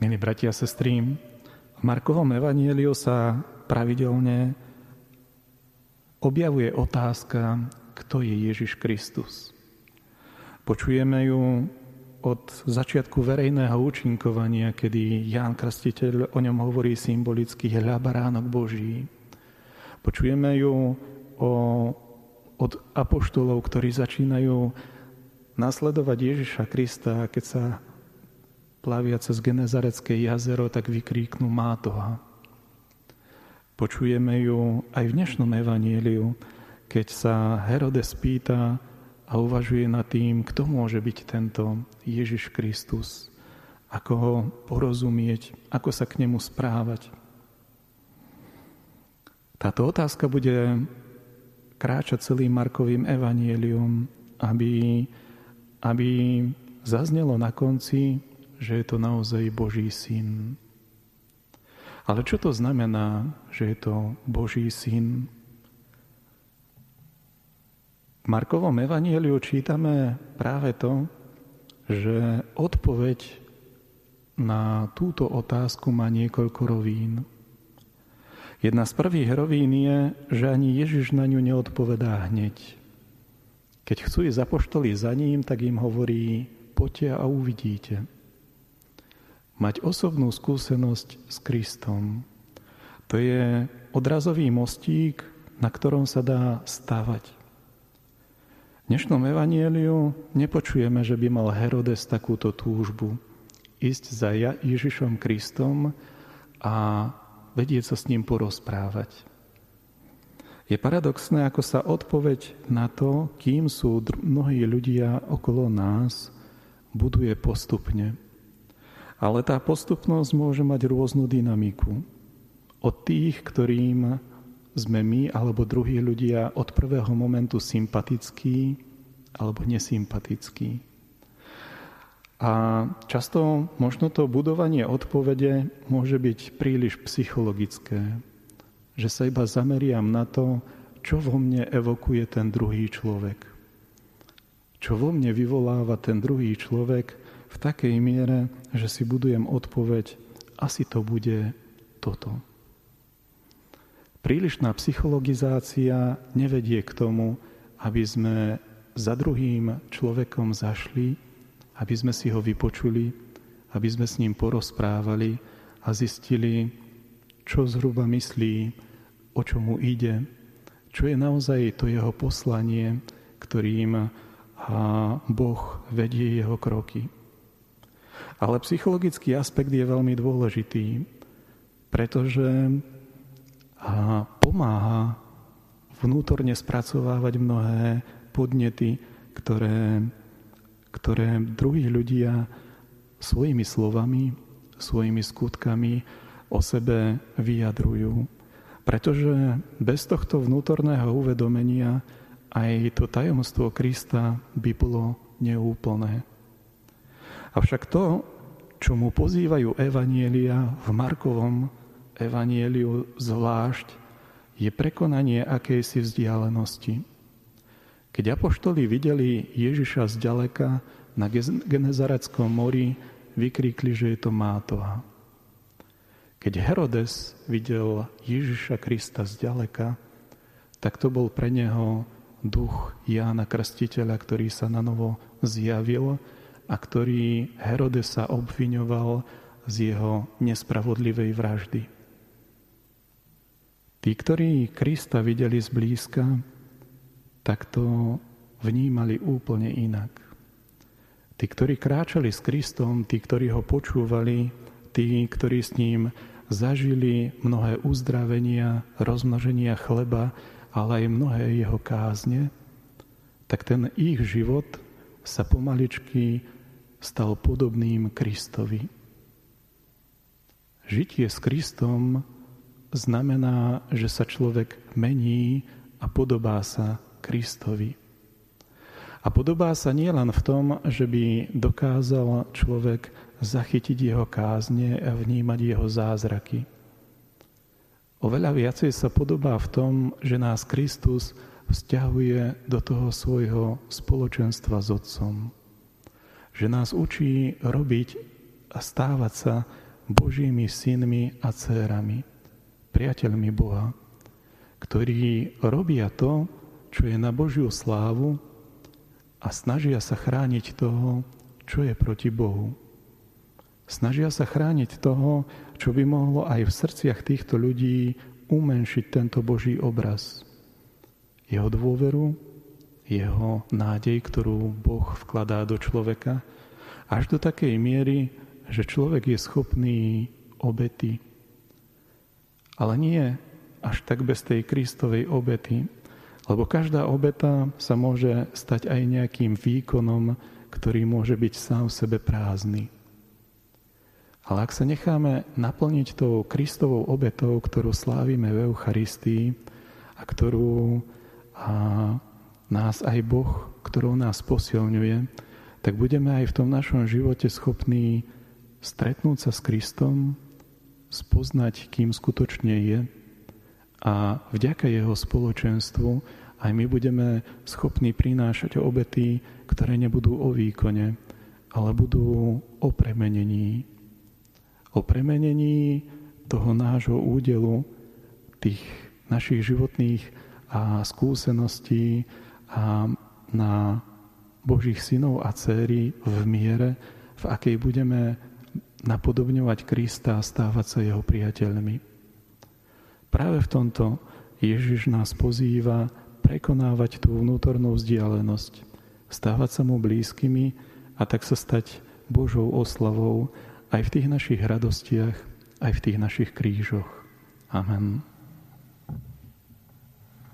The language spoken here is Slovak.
Milí bratia a sestry, v Markovom evanieliu sa pravidelne objavuje otázka, kto je Ježiš Kristus. Počujeme ju od začiatku verejného účinkovania, kedy Ján Krstiteľ o ňom hovorí symbolicky hľa baránok Boží. Počujeme ju o, od apoštolov, ktorí začínajú nasledovať Ježiša Krista, keď sa plavia cez Genezarecké jazero, tak vykríknú Mátoha. Počujeme ju aj v dnešnom evaníliu, keď sa Herodes pýta a uvažuje nad tým, kto môže byť tento Ježiš Kristus, ako ho porozumieť, ako sa k nemu správať. Táto otázka bude kráčať celým Markovým evanielium, aby, aby zaznelo na konci, že je to naozaj Boží syn. Ale čo to znamená, že je to Boží syn? V Markovom evanieliu čítame práve to, že odpoveď na túto otázku má niekoľko rovín. Jedna z prvých rovín je, že ani Ježiš na ňu neodpovedá hneď. Keď chcú ísť apoštoli za ním, tak im hovorí, poďte a uvidíte. Mať osobnú skúsenosť s Kristom, to je odrazový mostík, na ktorom sa dá stavať. V dnešnom evanieliu nepočujeme, že by mal Herodes takúto túžbu ísť za Ježišom Kristom a vedieť sa s ním porozprávať. Je paradoxné, ako sa odpoveď na to, kým sú mnohí ľudia okolo nás, buduje postupne. Ale tá postupnosť môže mať rôznu dynamiku. Od tých, ktorým sme my alebo druhí ľudia od prvého momentu sympatickí alebo nesympatickí. A často možno to budovanie odpovede môže byť príliš psychologické, že sa iba zameriam na to, čo vo mne evokuje ten druhý človek. Čo vo mne vyvoláva ten druhý človek v takej miere, že si budujem odpoveď, asi to bude toto. Prílišná psychologizácia nevedie k tomu, aby sme za druhým človekom zašli aby sme si ho vypočuli, aby sme s ním porozprávali a zistili, čo zhruba myslí, o čo mu ide, čo je naozaj to jeho poslanie, ktorým Boh vedie jeho kroky. Ale psychologický aspekt je veľmi dôležitý, pretože pomáha vnútorne spracovávať mnohé podnety, ktoré ktoré druhí ľudia svojimi slovami, svojimi skutkami o sebe vyjadrujú. Pretože bez tohto vnútorného uvedomenia aj to tajomstvo Krista by bolo neúplné. Avšak to, čo mu pozývajú evanielia v Markovom evanieliu zvlášť, je prekonanie akejsi vzdialenosti. Keď apoštoli videli Ježiša zďaleka na Genezareckom mori, vykríkli, že je to Mátoha. Keď Herodes videl Ježiša Krista zďaleka, tak to bol pre neho duch Jána Krstiteľa, ktorý sa na novo zjavil a ktorý Herodesa obviňoval z jeho nespravodlivej vraždy. Tí, ktorí Krista videli zblízka, tak to vnímali úplne inak. Tí, ktorí kráčali s Kristom, tí, ktorí ho počúvali, tí, ktorí s ním zažili mnohé uzdravenia, rozmnoženia chleba, ale aj mnohé jeho kázne, tak ten ich život sa pomaličky stal podobným Kristovi. Žitie s Kristom znamená, že sa človek mení a podobá sa Kristovi. A podobá sa nielen v tom, že by dokázal človek zachytiť jeho kázne a vnímať jeho zázraky. Oveľa viacej sa podobá v tom, že nás Kristus vzťahuje do toho svojho spoločenstva s Otcom. Že nás učí robiť a stávať sa Božími synmi a dcérami, priateľmi Boha, ktorí robia to, čo je na Božiu slávu a snažia sa chrániť toho, čo je proti Bohu. Snažia sa chrániť toho, čo by mohlo aj v srdciach týchto ľudí umenšiť tento Boží obraz. Jeho dôveru, jeho nádej, ktorú Boh vkladá do človeka, až do takej miery, že človek je schopný obety. Ale nie až tak bez tej Kristovej obety, lebo každá obeta sa môže stať aj nejakým výkonom, ktorý môže byť sám v sebe prázdny. Ale ak sa necháme naplniť tou Kristovou obetou, ktorú slávime v Eucharistii a ktorú a nás aj Boh, ktorou nás posilňuje, tak budeme aj v tom našom živote schopní stretnúť sa s Kristom, spoznať, kým skutočne je a vďaka jeho spoločenstvu aj my budeme schopní prinášať obety, ktoré nebudú o výkone, ale budú o premenení. O premenení toho nášho údelu, tých našich životných a skúseností a na Božích synov a céry v miere, v akej budeme napodobňovať Krista a stávať sa jeho priateľmi. Práve v tomto Ježiš nás pozýva prekonávať tú vnútornú vzdialenosť, stávať sa mu blízkymi a tak sa stať Božou oslavou aj v tých našich radostiach, aj v tých našich krížoch. Amen.